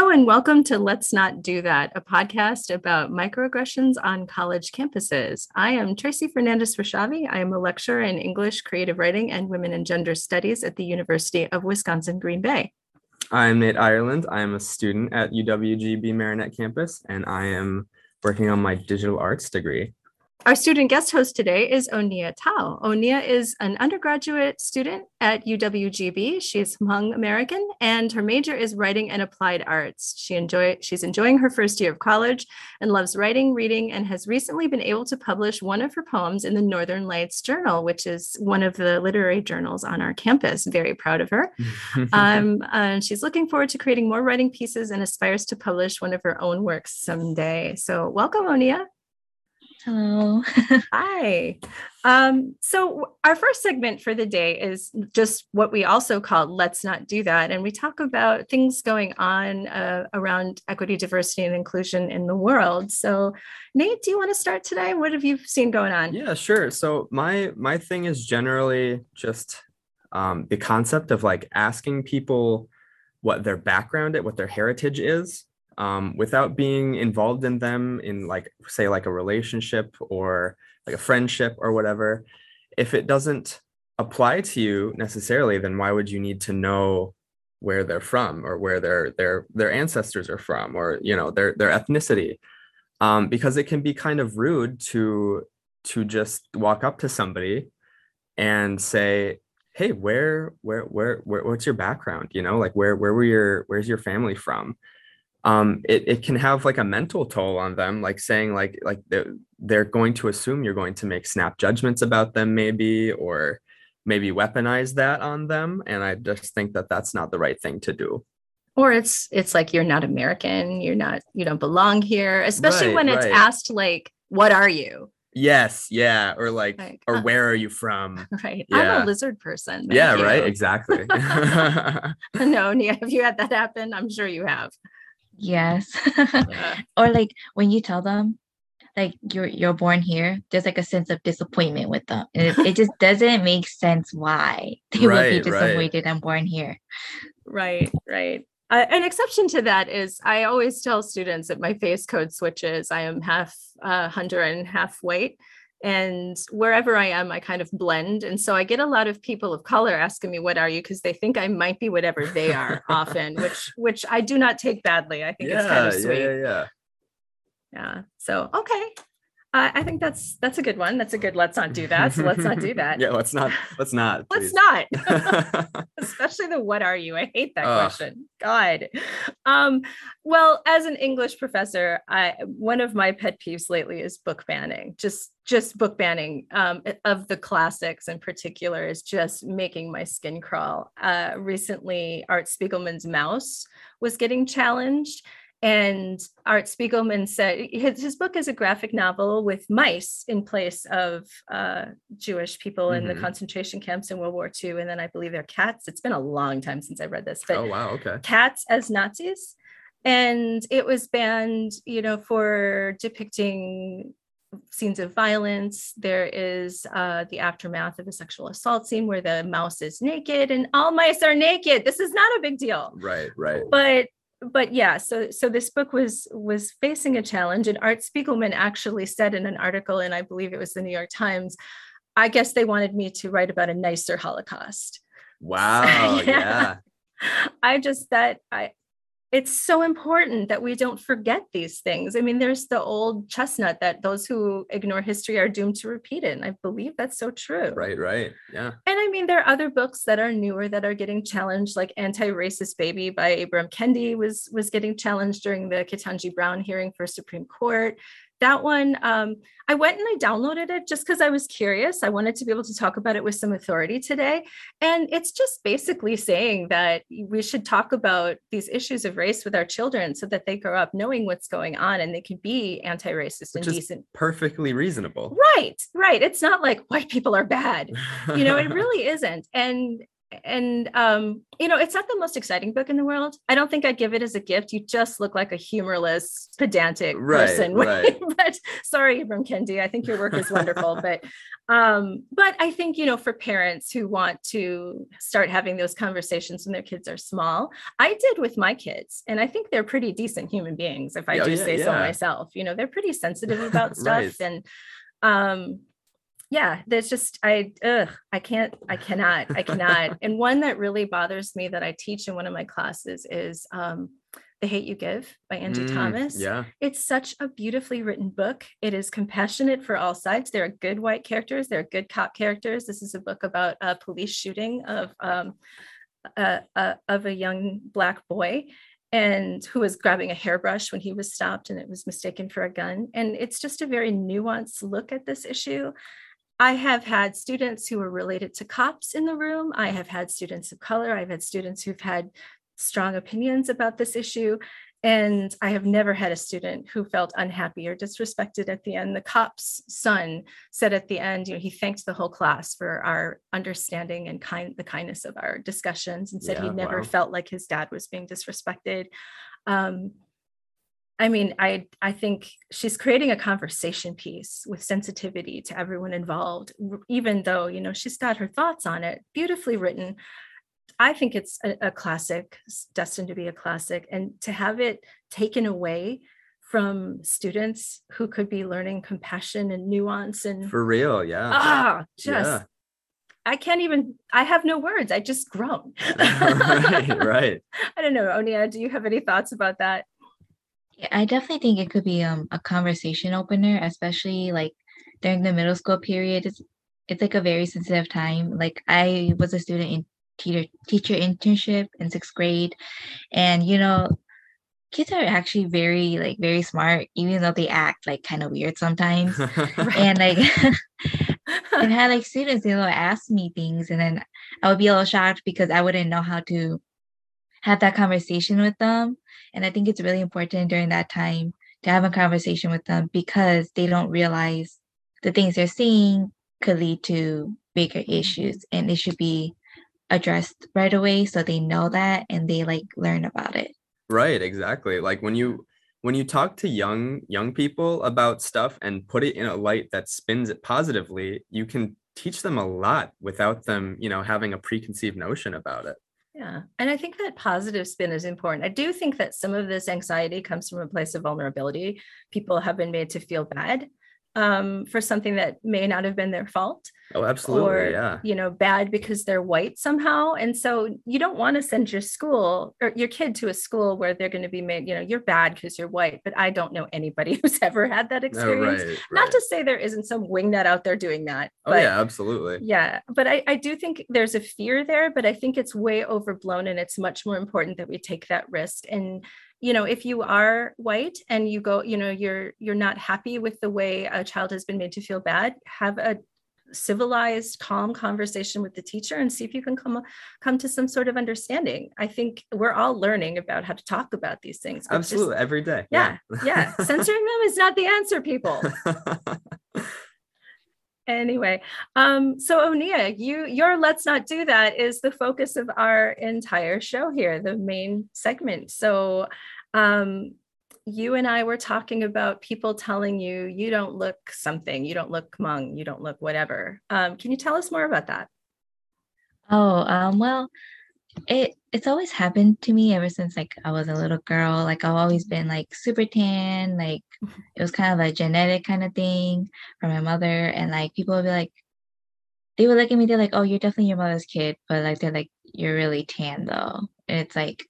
Hello, and welcome to Let's Not Do That, a podcast about microaggressions on college campuses. I am Tracy Fernandez Rysavy. I am a lecturer in English, creative writing, and women and gender studies at the University of Wisconsin Green Bay. I'm Nate Ireland. I am a student at UWGB Marinette campus, and I am working on my digital arts degree. Our student guest host today is Onia Thao. Onia is an undergraduate student at UWGB. She is Hmong American and her major is writing and applied arts. She enjoy she's enjoying her first year of college and loves writing, reading, and has recently been able to publish one of her poems in the Northern Lights Journal, which is one of the literary journals on our campus. Very proud of her. um, and she's looking forward to creating more writing pieces and aspires to publish one of her own works someday. So welcome, Onia. Hello. Hi. Um, so, our first segment for the day is just what we also call Let's Not Do That. And we talk about things going on uh, around equity, diversity, and inclusion in the world. So, Nate, do you want to start today? What have you seen going on? Yeah, sure. So, my my thing is generally just um, the concept of like asking people what their background, is, what their heritage is, um, without being involved in them in like say like a relationship or like a friendship or whatever if it doesn't apply to you necessarily then why would you need to know where they're from or where their their their ancestors are from or you know their their ethnicity? Um, because it can be kind of rude to to just walk up to somebody and say hey where where where, where what's your background? You know like where where were your where's your family from um, it, it can have like a mental toll on them, like saying like like they're, they're going to assume you're going to make snap judgments about them, maybe, or maybe weaponize that on them. And I just think that that's not the right thing to do. Or it's it's like you're not American, you're not you don't belong here, especially right, when it's right. asked like, "What are you?" Yes, yeah, or like, like or uh, where are you from? Right, yeah. I'm a lizard person. Yeah, you. right, exactly. no, Nia, have you had that happen? I'm sure you have. Yes. or like when you tell them like you're you're born here, there's like a sense of disappointment with them. It, it just doesn't make sense why they right, would be disappointed right. I'm born here. Right, right. Uh, an exception to that is I always tell students that my face code switches. I am half uh, Honduran and half white and wherever i am i kind of blend. And so i get a lot of people of color asking me what are you? Because they think i might be whatever they are often which which i do not take badly. I think yeah, it's kind of sweet yeah yeah yeah. Yeah so okay uh, I think that's that's a good one. That's a good. Let's not do that. So let's not do that. yeah, let's not. Let's not. let's not. Especially the "What are you?" I hate that Ugh. question. God. Um, well, as an English professor, I one of my pet peeves lately is book banning. Just just book banning um, of the classics in particular is just making my skin crawl. Uh, recently, Art Spiegelman's Maus was getting challenged and Art Spiegelman said his, his book is a graphic novel with mice in place of uh, Jewish people mm-hmm. in the mm-hmm. concentration camps in World War II. And then I believe they're cats. It's been a long time since I read this, but oh, wow, okay. cats as Nazis. And it was banned, you know, for depicting scenes of violence. There is uh, the aftermath of a sexual assault scene where the mouse is naked and all mice are naked. This is not a big deal. Right, right. But but yeah, so so this book was was facing a challenge, and Art Spiegelman actually said in an article, and I believe it was the New York Times, I guess they wanted me to write about a nicer Holocaust. Wow, yeah. yeah. I just that I it's so important that we don't forget these things. I mean, there's the old chestnut that those who ignore history are doomed to repeat it. And I believe that's so true. Right, right. Yeah. And I mean, there are other books that are newer that are getting challenged, like Anti-Racist Baby by Ibram Kendi was was getting challenged during the Ketanji Brown hearing for Supreme Court that one um, i went and i downloaded it just because i was curious. I wanted to be able to talk about it with some authority today. And it's just basically saying that we should talk about these issues of race with our children so that they grow up knowing what's going on and they can be anti-racist Which and decent. perfectly reasonable. Right right. It's not like white people are bad. You know it really isn't. And and um, you know, it's not the most exciting book in the world. I don't think I'd give it as a gift. You just look like a humorless, pedantic Right, person. right. but sorry, Ibram Kendi. I think your work is wonderful. but um, but I think you know, for parents who want to start having those conversations when their kids are small, I did with my kids, and I think they're pretty decent human beings, if I Yeah, do yeah, say so myself. You know, they're pretty sensitive about stuff, Right. and um yeah there's just i ugh, i can't i cannot i cannot and one that really bothers me that i teach in one of my classes is um the hate you give by angie Mm, thomas Yeah. it's such a beautifully written book it is compassionate for all sides there are good white characters there are good cop characters this is a book about a police shooting of um uh, uh, of a young black boy and who was grabbing a hairbrush when he was stopped and it was mistaken for a gun. And it's just a very nuanced look at this issue. I have had students who are related to cops in the room. I have had students of color. I've had students who've had strong opinions about this issue. And I have never had a student who felt unhappy or disrespected at the end. The cop's son said at the end, you know, he thanked the whole class for our understanding and kind the kindness of our discussions and said he never wow. felt like his dad was being disrespected. Um, I mean, I I think she's creating a conversation piece with sensitivity to everyone involved, even though you know she's got her thoughts on it. Beautifully written. I think it's a, a classic, destined to be a classic, and to have it taken away from students who could be learning compassion and nuance and For real. Yeah. ah, just Yeah. I can't even. I have no words. I just groan. right. Right. I don't know, Onia. Do you have any thoughts about that? Yeah, I definitely think it could be um a conversation opener, especially like during the middle school period. It's it's like a very sensitive time. Like I was a student in teacher teacher internship in sixth grade, and you know, kids are actually very like very smart, even though they act like kind of weird sometimes. and like I've had like students, know, ask me things, and then I would be a little shocked because I wouldn't know how to have that conversation with them. And I think it's really important during that time to have a conversation with them because they don't realize the things they're seeing could lead to bigger issues, and it should be addressed right away so they know that and they like learn about it. Right, exactly. Like when you when you talk to young young people about stuff and put it in a light that spins it positively, you can teach them a lot without them, you know, having a preconceived notion about it. Yeah. And I think that positive spin is important. I do think that some of this anxiety comes from a place of vulnerability. People have been made to feel bad um, for something that may not have been their fault Oh, absolutely. or yeah. you know bad because they're white somehow and so you don't want to send your school or your kid to a school where they're going to be made you know you're bad because you're white but i don't know anybody who's ever had that Oh, experience right, not right. to say there isn't some wingnut out there doing that Oh but yeah, absolutely. yeah but I, I do think there's a fear there but i think it's way overblown and it's much more important that we take that risk and you know if you are white and you go you know you're you're not happy with the way a child has been made to feel bad have a civilized calm conversation with the teacher and see if you can come come to some sort of understanding i think we're all learning about how to talk about these things but just- Absolutely. Every day. yeah yeah censoring them is not the answer people anyway um so onia you your let's not do that is the focus of our entire show here the main segment so um you and i were talking about people telling you you don't look something you don't look Hmong you don't look whatever um can you tell us more about that Oh, um, well, it it's always happened to me ever since like I was a little girl. Like I've always been like super tan, like it was kind of a genetic kind of thing from my mother. And like people would be like, they would look at me, they're like, Oh, you're definitely your mother's kid, but like they're like, You're really tan though. And it's like,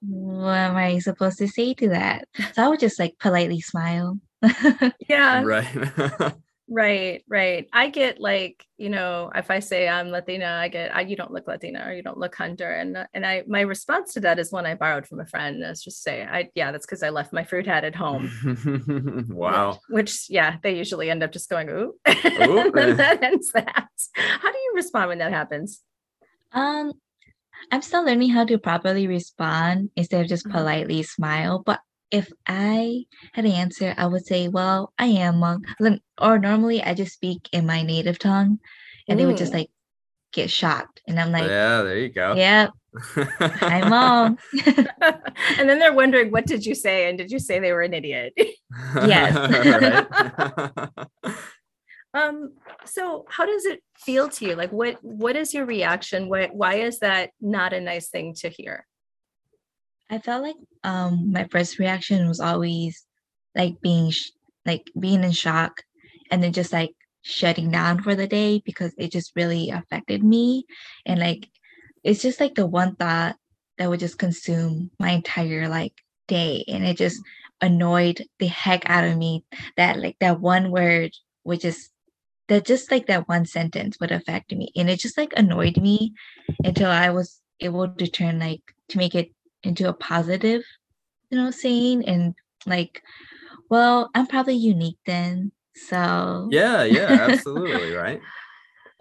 what am I supposed to say to that? So I would just like politely smile. yeah right. Right, right. I get like, you know, if I say I'm Latina, I get, I, you don't look Latina or you don't look Honduran. And, and I, my response to that is one I borrowed from a friend. Let's just say, I, yeah, that's because I left my fruit hat at home. wow. Which, which, yeah, they usually end up just going, ooh. Ooh. and that ends that. How do you respond when that happens? Um, I'm still learning how to properly respond instead of just Mhm. politely smile. But if I had an answer, I would say, "Well, I am Hmong." Then- Or normally, I just speak in my native tongue, and they would just Mm. like get shocked. And I'm like, yeah, there you go. Yep. Hi, mom. and then they're wondering, what did you say? And did you say they were an idiot? yes. Um, so how does it feel to you? Like what what is your reaction? What why is that not a nice thing to hear? I felt like um my first reaction was always like being sh- like being in shock and then just like shutting down for the day because it just really affected me and like it's just like the one thought that would just consume my entire like day and it just annoyed the heck out of me that like that one word would just that just like that one sentence would affect me and it just like annoyed me until i was able to turn like to make it into a positive you know saying and like well i'm probably unique then so yeah yeah absolutely right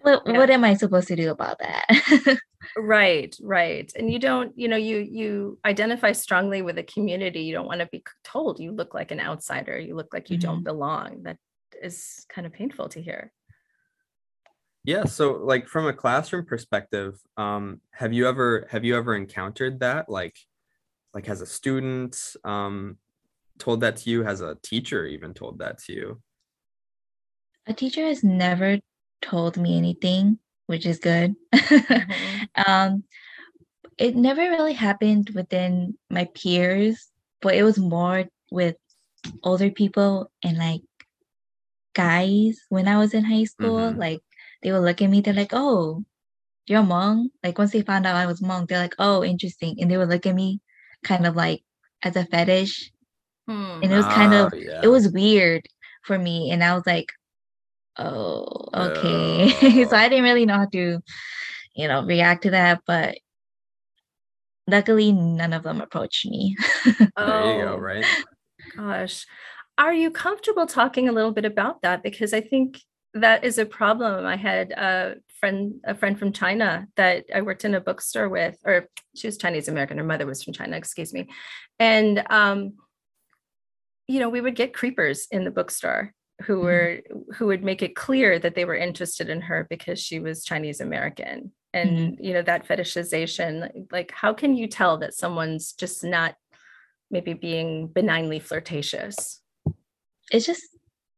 what yeah. what am i supposed to do about that right right and you don't you know you you identify strongly with a community you don't want to be told you look like an outsider you look like you mm-hmm. don't belong that is kind of painful to hear yeah so like from a classroom perspective um have you ever have you ever encountered that like like has a student um told that to you has a teacher even told that to you a teacher has never told me anything which is good mm-hmm. um it never really happened within my peers but it was more with older people and like guys when i was in high school mm-hmm. like they would look at me they're like oh you're a Hmong like once they found out i was Hmong they're like oh interesting and they would look at me kind of like as a fetish. Hmm. And it was kind of yeah. it was weird for me. And I was like, oh, okay. Oh. so I didn't really know how to, you know, react to that. But luckily none of them approached me. there you go, right? Gosh. Are you comfortable talking a little bit about that? Because I think that is a problem. I had a friend, a friend from China that I worked in a bookstore with, or she was Chinese American. Her mother was from China, excuse me. And um, you know, we would get creepers in the bookstore who mm-hmm. were who would make it clear that they were interested in her because she was Chinese American. And mm-hmm. you know, that fetishization, like how can you tell that someone's just not maybe being benignly flirtatious? It's just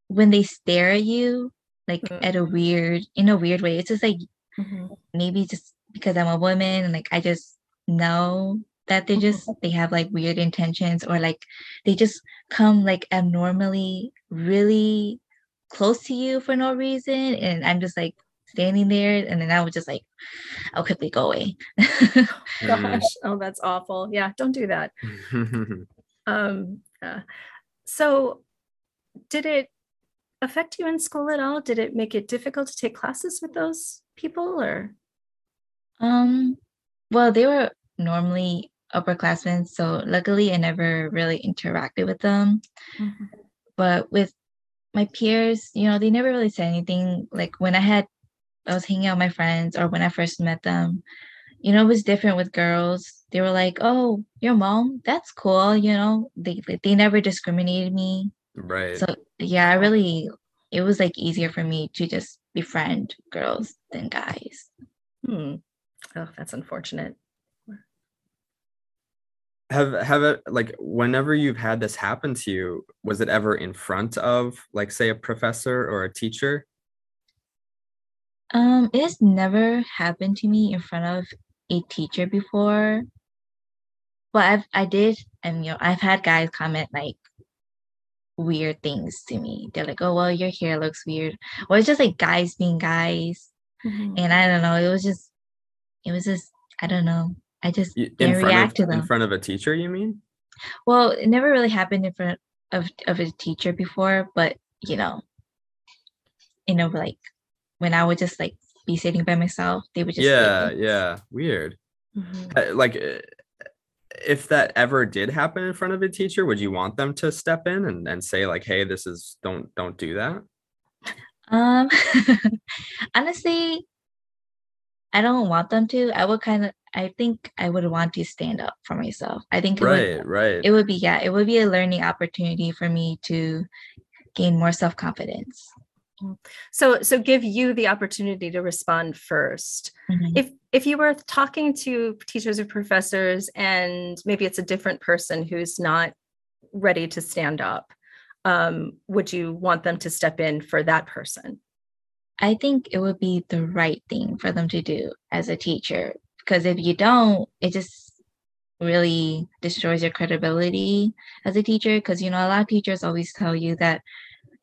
when they stare at you like mm-hmm. at a weird in a weird way. It's just like mm-hmm. maybe just because i'm a woman and like i just know that they just mm-hmm. they have like weird intentions or like they just come like abnormally really close to you for no reason and i'm just like standing there and then i would just like i'll quickly go away. Gosh. Oh that's awful. Yeah don't do that. Um uh, so did it affect you in school at all? Did it make it difficult to take classes with those people or? Um, well, they were normally upperclassmen, so luckily I never really interacted with them. Mm-hmm. But with my peers, you know, they never really said anything. Like when I had, I was hanging out with my friends or when I first met them, you know, it was different with girls. They were like, "Oh, you're Hmong? that's cool." You know, they they never discriminated me. Right. So yeah, I really it was like easier for me to just befriend girls than guys. Hmm. Oh, that's unfortunate. Have have it like whenever you've had this happen to you, was it ever in front of like say a professor or a teacher? Um, it has never happened to me in front of a teacher before. But I've I did and you know I've had guys comment like weird things to me. They're like, oh, well, your hair looks weird. Or it's just like guys being guys. Mm-hmm. And I don't know. It was just, it was just, I don't know. I just in didn't react of, to them. In front of a teacher, you mean? Well, it never really happened in front of, of a teacher before, but you know, you know, like when I would just like be sitting by myself, they would just yeah, yeah, weird. Mm-hmm. Uh, like if that ever did happen in front of a teacher, would you want them to step in and, and say like, hey, this is don't don't do that? Um honestly, I don't want them to. I would kind of I think I would want to stand up for myself. I think it right, would, right. It would be yeah, it would be a learning opportunity for me to gain more self-confidence. Mm-hmm. So so give you the opportunity to respond 1st mm-hmm. If if you were talking to teachers or professors and maybe it's a different person who's not ready to stand up, um, would you want them to step in for that person? I think it would be the right thing for them to do as a teacher because if you don't, it just really destroys your credibility as a teacher because you know a lot of teachers always tell you that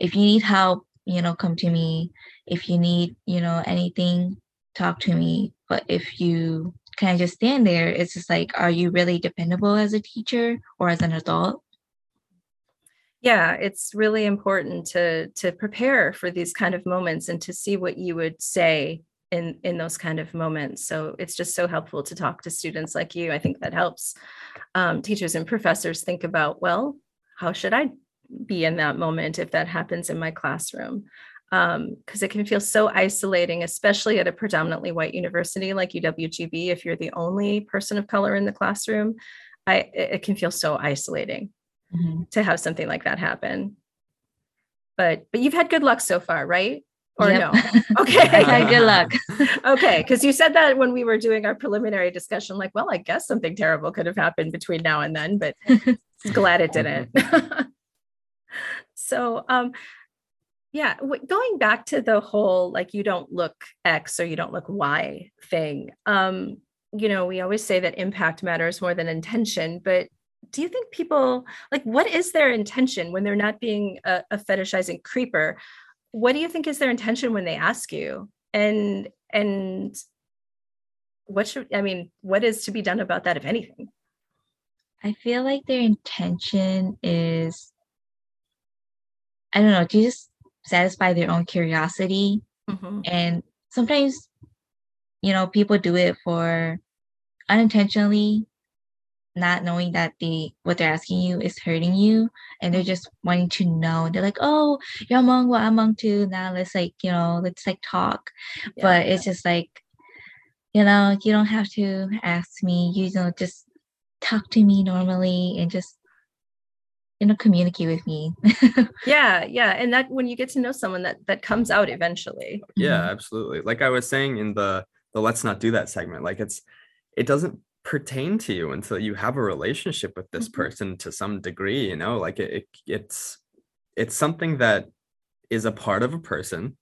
if you need help you know come to me. If you need you know anything talk to me. But if you kind of just stand there it's just like are you really dependable as a teacher or as an adult? Yeah it's really important to to prepare for these kind of moments and to see what you would say in in those kind of moments. So it's just so helpful to talk to students like you. I think that helps um, teachers and professors think about well how should i be in that moment if that happens in my classroom because um, it can feel so isolating especially at a predominantly white university like uwgb if you're the only person of color in the classroom I, it can feel so isolating mm-hmm. to have something like that happen but but you've had good luck so far right or yep. no? Okay. good luck. okay. Because you said that when we were doing our preliminary discussion, like, well, I guess something terrible could have happened between now and then, but glad it didn't. So, um, yeah, w- going back to the whole like you don't look X or you don't look Y thing, um, you know, we always say that impact matters more than intention, but do you think people like what is their intention when they're not being a, a fetishizing creeper? what do you think is their intention when they ask you and and what should i mean what is to be done about that if anything i feel like their intention is i don't know to just satisfy their own curiosity? Mm-hmm. and sometimes you know people do it for unintentionally not knowing that the what they're asking you is hurting you and they're just wanting to know. They're like oh you're Hmong well I'm Hmong too. Now let's like you know let's like talk. Yeah, but yeah. it's just like you know you don't have to ask me. You know just talk to me normally and just you know communicate with me yeah yeah and that when you get to know someone that that comes out eventually yeah mm-hmm. absolutely like i was saying in the the let's not do that segment like it's it doesn't pertain to you until you have a relationship with this mm-hmm. person to some degree you know like it, it, it's it's something that is a part of a person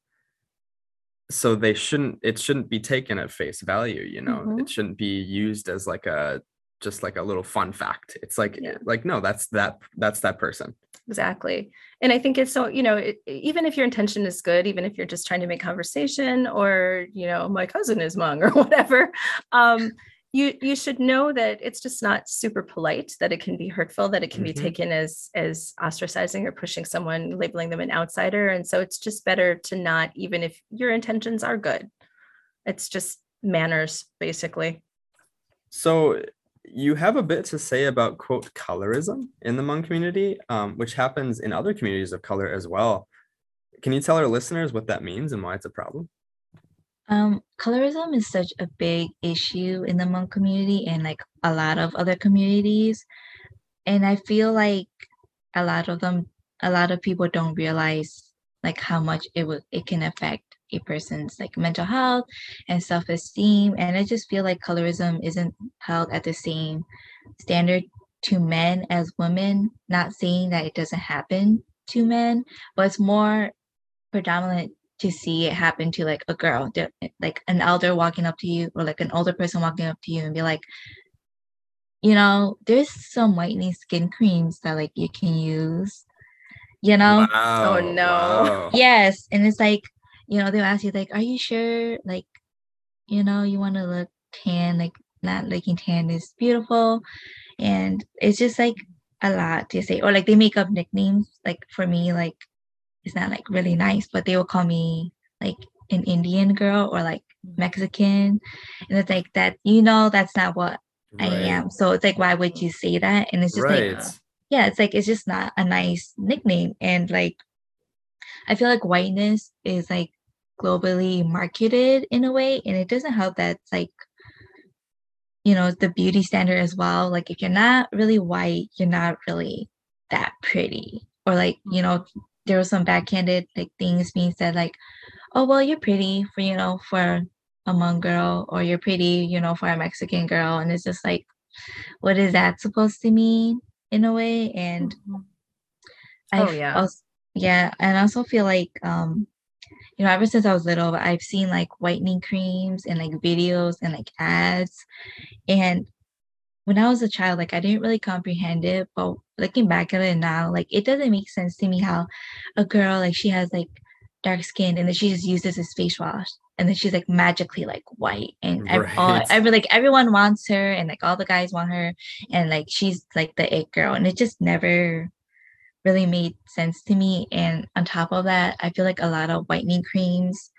so they shouldn't it shouldn't be taken at face value you know mm-hmm. it shouldn't be used as like a just like a little fun fact. It's like yeah. like no that's that that's that person. Exactly. And i think it's so you know it, even if your intention is good even if you're just trying to make conversation or you know my cousin is Hmong or whatever um you you should know that it's just not super polite that it can be hurtful that it can mm-hmm. be taken as as ostracizing or pushing someone labeling them an outsider. And so it's just better to not even if your intentions are good. It's just manners basically. So you have a bit to say about quote colorism in the Hmong community um, which happens in other communities of color as well can you tell our listeners what that means and why it's a problem um, colorism is such a big issue in the Hmong community and like a lot of other communities. And I feel like a lot of them, a lot of people don't realize like how much it will it can affect a person's like mental health and self-esteem. And I just feel like colorism isn't held at the same standard to men as women. Not saying that it doesn't happen to men, but it's more predominant to see it happen to like a girl, like an elder walking up to you or like an older person walking up to you and be like, you know, there's some whitening skin creams that like you can use, you know? Wow, oh no. Wow. Yes. And it's like, you know, they'll ask you like, are you sure? Like, you know, you want to look tan, like not looking tan is beautiful. And it's just like a lot to say. Or like they make up nicknames. Like for me, like it's not like really nice, but they will call me like an Indian girl or like. Mexican. And it's like that, you know, that's not what right. I am. So it's like, why would you say that? And it's just right. like, yeah, it's like, it's just not a nice nickname. And like, I feel like whiteness is like globally marketed in a way, and it doesn't help that it's like, you know, the beauty standard as well. Like, if you're not really white, you're not really that pretty. Or like, you know, there was some backhanded like things being said like, oh well you're pretty for you know for a Hmong girl or you're pretty, you know, for a Mexican girl. And it's just like, what is that supposed to mean in a way? And mm-hmm. oh, yeah. Also, yeah. And I also feel like um, you know, ever since I was little, I've seen like whitening creams and like videos and like ads. And when I was a child, like I didn't really comprehend it, but looking back at it now, like it doesn't make sense to me how a girl like she has like dark skin and then she just uses this face wash and then she's like magically like white and right. all, every like everyone wants her and like all the guys want her and like she's like the it girl and it just never really made sense to me. And on top of that, I feel like a lot of whitening creams,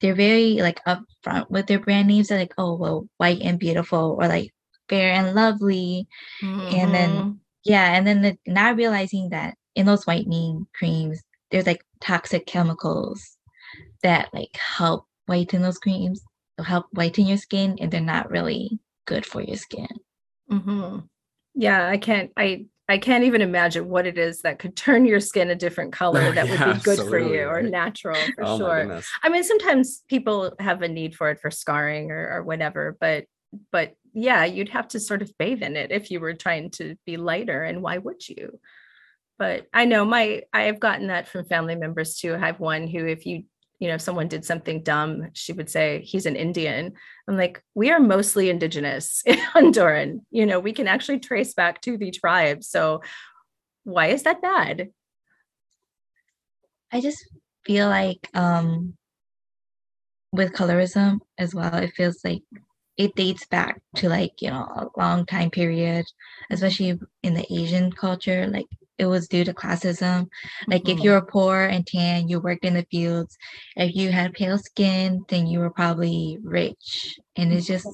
they're very like upfront with their brand names. They're like, oh, well, white and beautiful, or like fair and lovely. Mm-hmm. And then, mm-hmm. yeah, and then the, not realizing that in those whitening creams, there's like toxic chemicals that like help whiten those creams, help whiten your skin, and they're not really good for your skin. Mm-hmm. Yeah, I can't. I I can't even imagine what it is that could turn your skin a different color oh, that yeah, would be good for you or natural for oh, sure. I mean, sometimes people have a need for it for scarring or, or whatever, but but yeah, you'd have to sort of bathe in it if you were trying to be lighter. And why would you? But I know my I have gotten that from family members too. I have one who, if you you know, if someone did something dumb, she would say, he's an Indian. I'm like, we are mostly indigenous in Honduran. You know, we can actually trace back to the tribe. So why is that bad? I just feel like um with colorism as well, it feels like it dates back to like, you know, a long time period, especially in the Asian culture. Like it was due to classism. Like mm-hmm. if you were poor and tan, you worked in the fields. If you had pale skin, then you were probably rich. And it's just,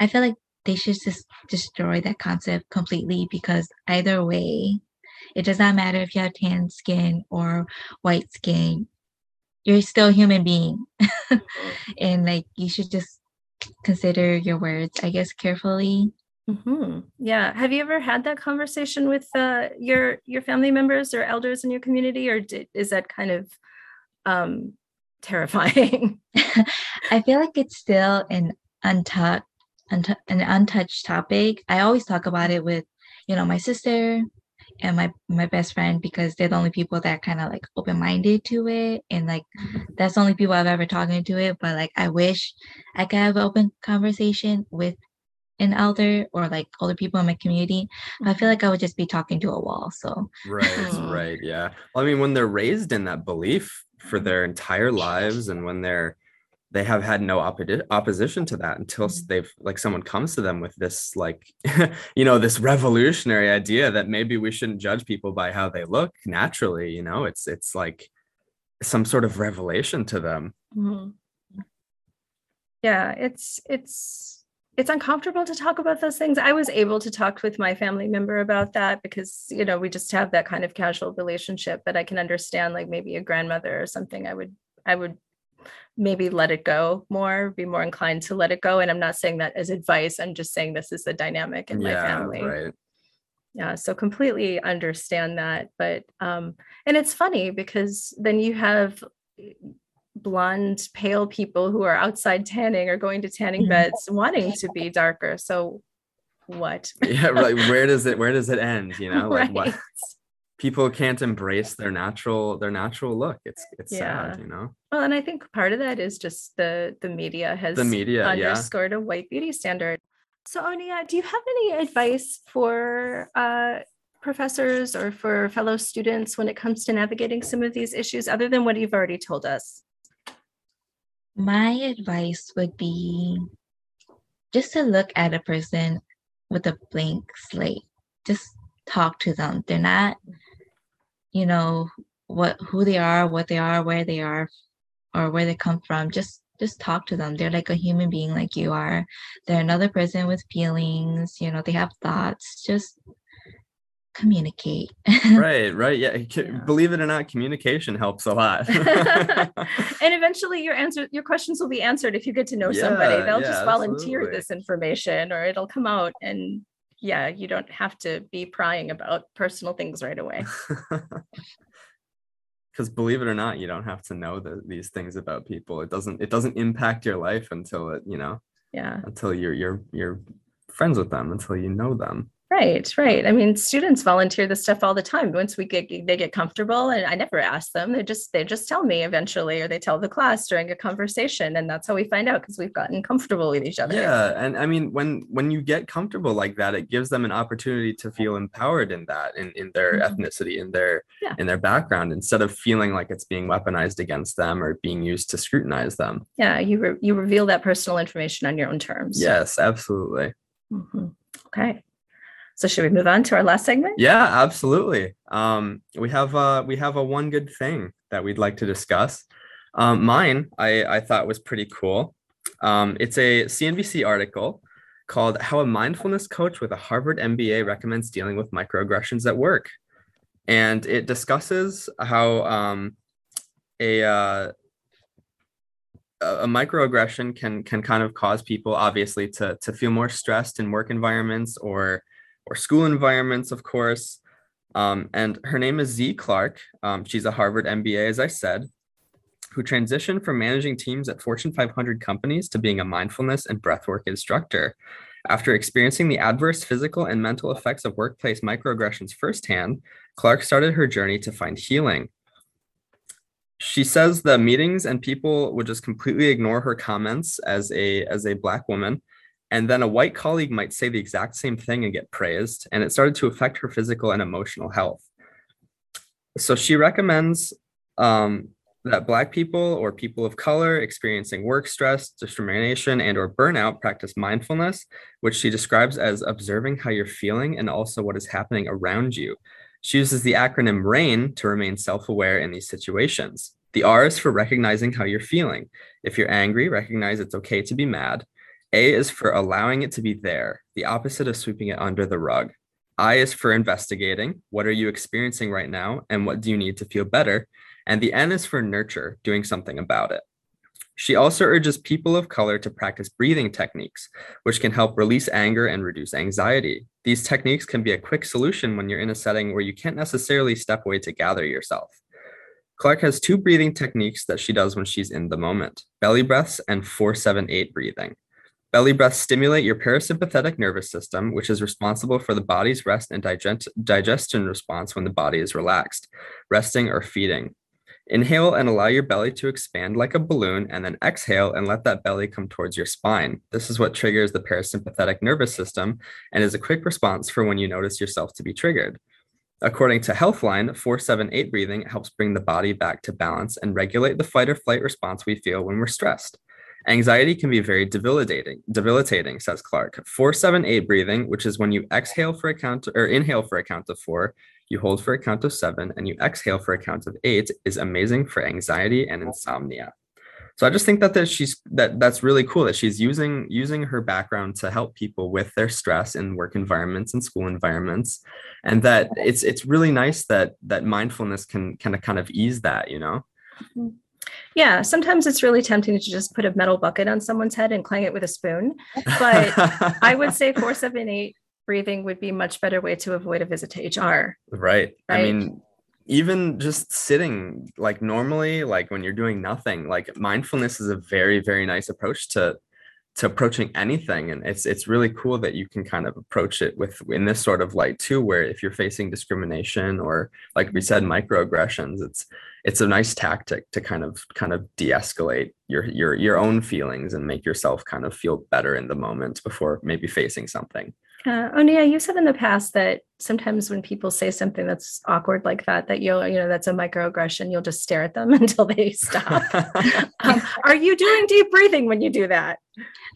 I feel like they should just destroy that concept completely because either way, it does not matter if you have tan skin or white skin. You're still a human being. Mm-hmm. and like you should just consider your words, I guess, carefully Mm-hmm. Yeah. Have you ever had that conversation with uh, your your family members or elders in your community, or did, is that kind of um, terrifying? I feel like it's still an untouched, an untouched topic. I always talk about it with, you know, my sister and my my best friend because they're the only people that kind of like open minded to it, and like mm-hmm. that's the only people I've ever talking to it. But like, I wish I could have an open conversation with an elder or like older people in my community, I feel like I would just be talking to a wall. So right, hmm. right, yeah. Well, I mean, when they're raised in that belief for their entire lives, and when they're they have had no oppo- opposition to that until mm-hmm. they've like someone comes to them with this like you know this revolutionary idea that maybe we shouldn't judge people by how they look naturally you know it's it's like some sort of revelation to them mm-hmm. yeah it's it's it's uncomfortable to talk about those things. I was able to talk with my family member about that because, you know, we just have that kind of casual relationship, but I can understand like maybe a grandmother or something. I would, I would maybe let it go more, be more inclined to let it go. And I'm not saying that as advice. I'm just saying this is the dynamic in yeah, my family. Right. Yeah. So completely understand that. But, um, and it's funny because then you have blonde, pale people who are outside tanning or going to tanning mm-hmm. beds wanting to be darker. So what? yeah, like where does it where does it end? You know, like right. what people can't embrace their natural their natural look. It's it's yeah. sad, you know. Well, and I think part of that is just the the media has the media underscored yeah. a white beauty standard. So Onia, do you have any advice for uh professors or for fellow students when it comes to navigating some of these issues other than what you've already told us? My advice would be just to look at a person with a blank slate. Just talk to them. They're not, you know, what who they are, what they are, where they are, or where they come from. Just just talk to them. They're like a human being like you are. They're another person with feelings, you know, they have thoughts. Just communicate. right, right. Yeah. yeah. Believe it or not, communication helps a lot. and eventually your answer your questions will be answered if you get to know yeah, somebody. They'll yeah, just volunteer absolutely. this information or it'll come out and yeah, you don't have to be prying about personal things right away. Because believe it or not, you don't have to know the, these things about people. It doesn't it doesn't impact your life until it, you know, yeah, until you're you're you're friends with them, until you know them. Right, right. I mean, students volunteer this stuff all the time. Once we get they get comfortable, and I never ask them. They just they just tell me eventually, or they tell the class during a conversation, and that's how we find out because we've gotten comfortable with each other. Yeah, and I mean, when when you get comfortable like that, it gives them an opportunity to feel empowered in that, in in their mm-hmm. ethnicity, in their yeah. in their background, instead of feeling like it's being weaponized against them or being used to scrutinize them. Yeah, you re- you reveal that personal information on your own terms. Yes, absolutely. Mm-hmm. Okay. So should we move on to our last segment? Yeah, absolutely. Um, we have uh, we have a one good thing that we'd like to discuss. Um, mine, I, I thought was pretty cool. Um, it's a CNBC article called "How a Mindfulness Coach with a Harvard MBA Recommends Dealing with Microaggressions at Work," and it discusses how um, a uh, a microaggression can can kind of cause people obviously to to feel more stressed in work environments or or school environments, of course. Um, and her name is Zee Clarke. Um, she's a Harvard MBA, as I said, who transitioned from managing teams at Fortune 500 companies to being a mindfulness and breathwork instructor. After experiencing the adverse physical and mental effects of workplace microaggressions firsthand, Clarke started her journey to find healing. She says the meetings and people would just completely ignore her comments as a as a black woman and then a white colleague might say the exact same thing and get praised, and it started to affect her physical and emotional health. So she recommends um, that Black people or people of color experiencing work stress, discrimination, and or burnout practice mindfulness, which she describes as observing how you're feeling and also what is happening around you. She uses the acronym RAIN to remain self-aware in these situations. The R is for recognizing how you're feeling. If you're angry, recognize it's okay to be mad. A is for allowing it to be there, the opposite of sweeping it under the rug. I is for investigating. What are you experiencing right now? And what do you need to feel better? And the N is for nurture, doing something about it. She also urges people of color to practice breathing techniques, which can help release anger and reduce anxiety. These techniques can be a quick solution when you're in a setting where you can't necessarily step away to gather yourself. Clarke has two breathing techniques that she does when she's in the moment belly breaths and 478 breathing. Belly breaths stimulate your parasympathetic nervous system, which is responsible for the body's rest and digest- digestion response when the body is relaxed, resting, or feeding. Inhale and allow your belly to expand like a balloon, and then exhale and let that belly come towards your spine. This is what triggers the parasympathetic nervous system and is a quick response for when you notice yourself to be triggered. According to Healthline, 478 breathing helps bring the body back to balance and regulate the fight or flight response we feel when we're stressed. Anxiety can be very debilitating, debilitating, says Clarke. 478 breathing, which is when you exhale for a count or inhale for a count of four, you hold for a count of seven, and you exhale for a count of eight, is amazing for anxiety and insomnia. So I just think that that she's that that's really cool that she's using using her background to help people with their stress in work environments and school environments, and that it's it's really nice that that mindfulness can kind of kind of ease that, you know. Mm-hmm. Yeah, sometimes it's really tempting to just put a metal bucket on someone's head and clang it with a spoon. But I would say 478 breathing would be a much better way to avoid a visit to HR. Right. right. I mean, even just sitting like normally, like when you're doing nothing, like mindfulness is a very, very nice approach to to approaching anything and it's it's really cool that you can kind of approach it with in this sort of light too where if you're facing discrimination or like we said microaggressions it's it's a nice tactic to kind of kind of de-escalate your your your own feelings and make yourself kind of feel better in the moment before maybe facing something uh, Onia, you said in the past that sometimes when people say something that's awkward like that, that you'll, you know, that's a microaggression, you'll just stare at them until they stop. um, are you doing deep breathing when you do that?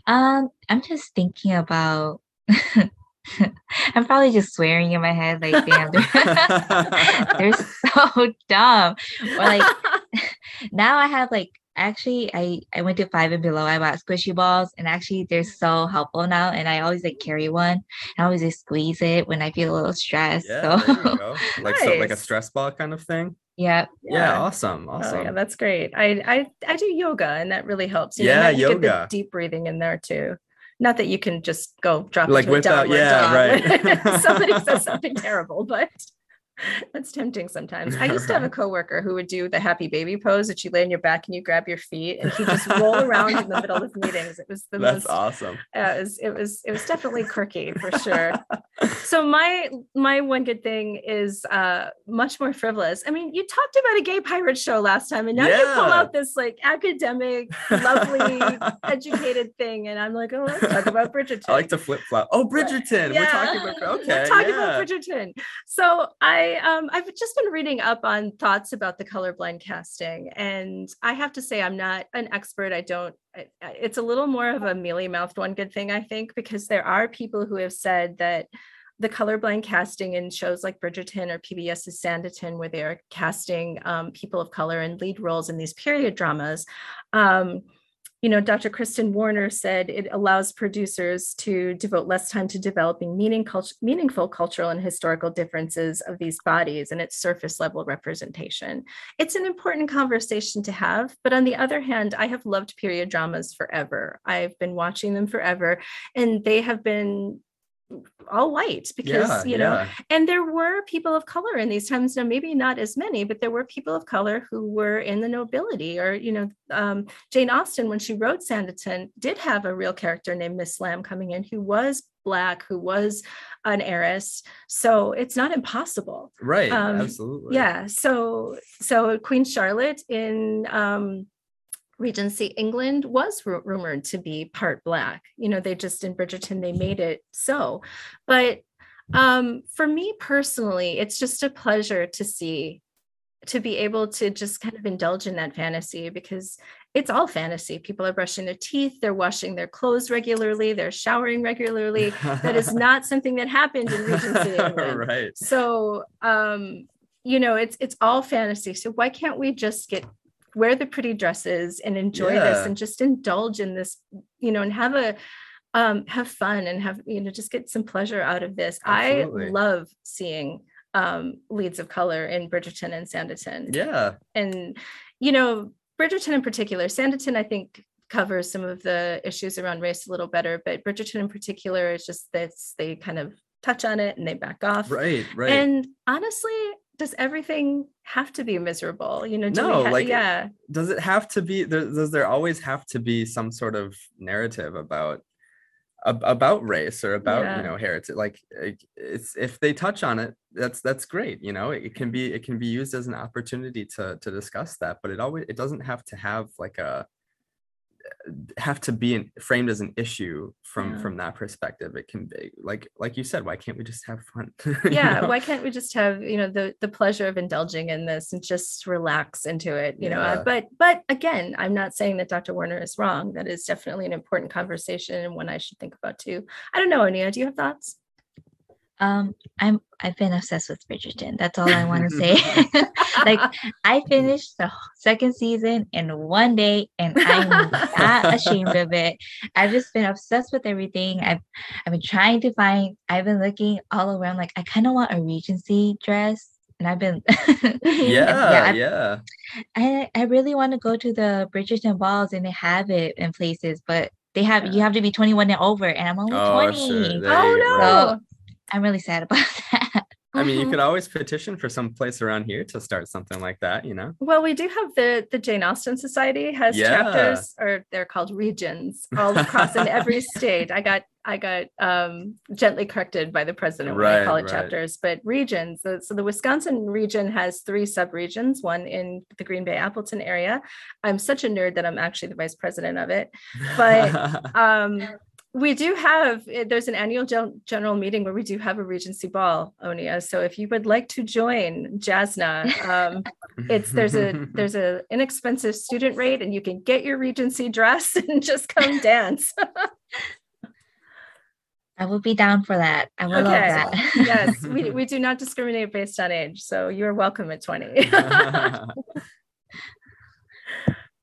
Um, I'm just thinking about. I'm probably just swearing in my head, like, damn, they're, they're so dumb. Or like, now I have like actually I I went to five and below. I bought squishy balls and actually they're so helpful now. And I always like carry one. I always just squeeze it when I feel a little stressed. Yeah, so like nice. so like a stress ball kind of thing. Yeah. Yeah. Awesome. Awesome. Oh, yeah, that's great. I I I do yoga and that really helps. You yeah, know, yoga. deep breathing in there too. Not that you can just go drop like without, a yeah, right. somebody says something terrible, but that's tempting sometimes. I used to have a coworker who would do the happy baby pose that you lay on your back and you grab your feet and he just roll around in the middle of meetings. It was the That's most awesome. uh, it was it was it was definitely quirky for sure. so my my one good thing is uh much more frivolous. I mean, you talked about a gay pirate show last time, and now you pull out this like academic, lovely, educated thing, and I'm like, oh, let's talk about Bridgerton. I like to flip flop. Oh, Bridgerton. We're talking about okay. We're talking yeah. about Bridgerton. So I um I've just been reading up on thoughts about the colorblind casting, and I have to say I'm not an expert. I don't. I- I- It's a little more of a mealy mouthed one good thing I think because there are people who have said that the colorblind casting in shows like Bridgerton or PBS's Sanditon, where they are casting um, people of color in lead roles in these period dramas. Um, you know, Dr. Kristen Warner said it allows producers to devote less time to developing meaning, cult- meaningful cultural and historical differences of these bodies and its surface level representation. It's an important conversation to have, but on the other hand, I have loved period dramas forever. I've been watching them forever, and they have been all white because yeah, you know yeah. and there were people of color in these times now maybe not as many but there were people of color who were in the nobility or you know um, jane austen when she wrote sanditon did have a real character named miss Lambe coming in who was black who was an heiress so it's not impossible right. um, absolutely. yeah so so queen charlotte in um Regency England was ru- rumored to be part black. You know, they just in Bridgerton they made it so. But um for me personally, it's just a pleasure to see to be able to just kind of indulge in that fantasy because it's all fantasy. People are brushing their teeth, they're washing their clothes regularly, they're showering regularly. That is not something that happened in Regency England right. so um you know it's it's all fantasy so why can't we just get wear the pretty dresses and enjoy this and just indulge in this you know and have a um have fun and have you know just get some pleasure out of this Absolutely. i love seeing um leads of color in bridgerton and sanditon Yeah. and you know bridgerton in particular sanditon i think covers some of the issues around race a little better but bridgerton in particular is just this they kind of touch on it and they back off Right. Right. and honestly, does everything have to be miserable? You know, do No, ha- like, yeah, does it have to be there, does there always have to be some sort of narrative about ab- about race or about Yeah. you know heritage like it's if they touch on it that's that's great you know it can be it can be used as an opportunity to to discuss that but it always it doesn't have to have like a have to be an, framed as an issue from Yeah. from that perspective it can be like like you said why can't we just have fun you yeah. know? Why can't we just have you know the the pleasure of indulging in this and just relax into it? You know, uh, but but again, I'm not saying that Dr. Warner is wrong. That is definitely an important conversation and one I should think about too. I don't know, Ania. Do you have thoughts? Um, I'm I've been obsessed with Bridgerton. That's all I want to say. like I finished the second season in one day, and I'm not ashamed of it. I've just been obsessed with everything. I've I've been trying to find. I've been looking all around. Like I kind of want a Regency dress, and I've been. yeah I've- yeah I I really want to go to the Bridgerton balls, and they have it in places, but they have you have to be 21 and over, and I'm only oh 20. sure Oh no. So I'm really sad about that. I mean, you could always petition for some place around here to start something like that, you know? Well, we do have the the Jane Austen Society has Yeah. chapters, or they're called regions, all across in every state. I got I got um, gently corrected by the president when I Right, call it right. chapters, but regions. So, so the Wisconsin region has three subregions, one in the Green Bay Appleton area. I'm such a nerd that I'm actually the vice president of it. But- Um, we do have eh, there's an annual gen- general meeting where we do have a Regency ball, Onia. So if you would like to join JASNA, um, it's there's a there's a inexpensive student rate and you can get your regency dress and just come dance I will be down for that. I will love that. yes we, we do not discriminate based on age so you're welcome at 20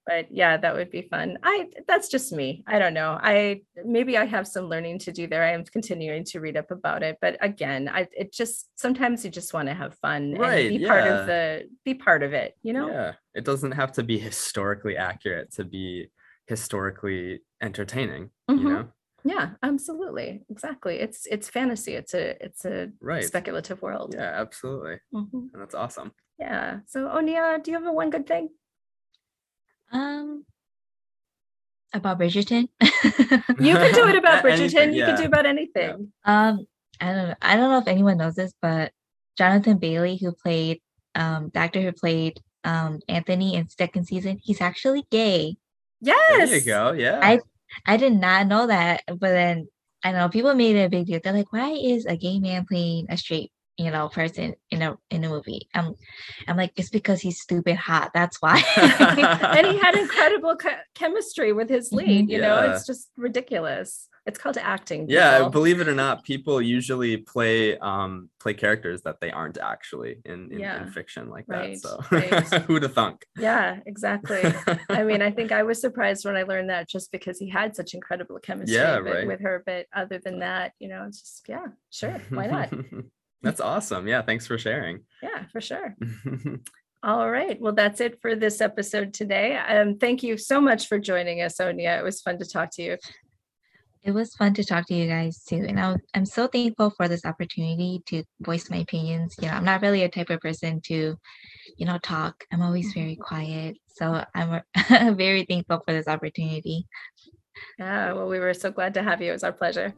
but yeah that would be fun i that's just me i don't know i maybe i have some learning to do there i am continuing to read up about it but again i it just sometimes you just want to have fun Right, and be part of the be part of it you know yeah, it doesn't have to be historically accurate to be historically entertaining, Mhm. you know? Yeah, absolutely. Exactly. It's it's fantasy. It's a it's a Right. speculative world. Yeah, absolutely. Mhm. And that's awesome. Yeah. So Onia, do you have a one good thing? Um, about Bridgerton. You can do it about Anything, Bridgerton. You can do about anything. um, I don't know. I don't know if anyone knows this, but Jonathan Bailey, who played um the actor who played um Anthony in second season, he's actually gay. Yes. There you go. Yeah. I I did not know that, but then I know people made it a big deal. They're like, why is a gay man playing a straight, you know, person in a in a movie? I'm I'm like, it's because he's stupid hot. That's why. and he had incredible che- chemistry with his lead. Mhm. You know, it's just ridiculous. It's called acting. yeah, believe it or not, people usually play um play characters that they aren't actually in in, Yeah. in fiction like Right, that. So right. who'd have thunk? yeah, exactly. I mean, I think I was surprised when I learned that just because he had such incredible chemistry Yeah, with, right. with her. But other than that, you know, it's just yeah, sure, why not? That's awesome. Yeah, thanks for sharing. Yeah, for sure. All right. Well, that's it for this episode today. Um, thank you so much for joining us, Onia. It was fun to talk to you. it was fun to talk to you guys too. And I'm, I'm so thankful for this opportunity to voice my opinions. You know, I'm not really a type of person to, you know, talk. I'm always very quiet. So I'm very thankful for this opportunity. Yeah, well, we were so glad to have you. It was our pleasure.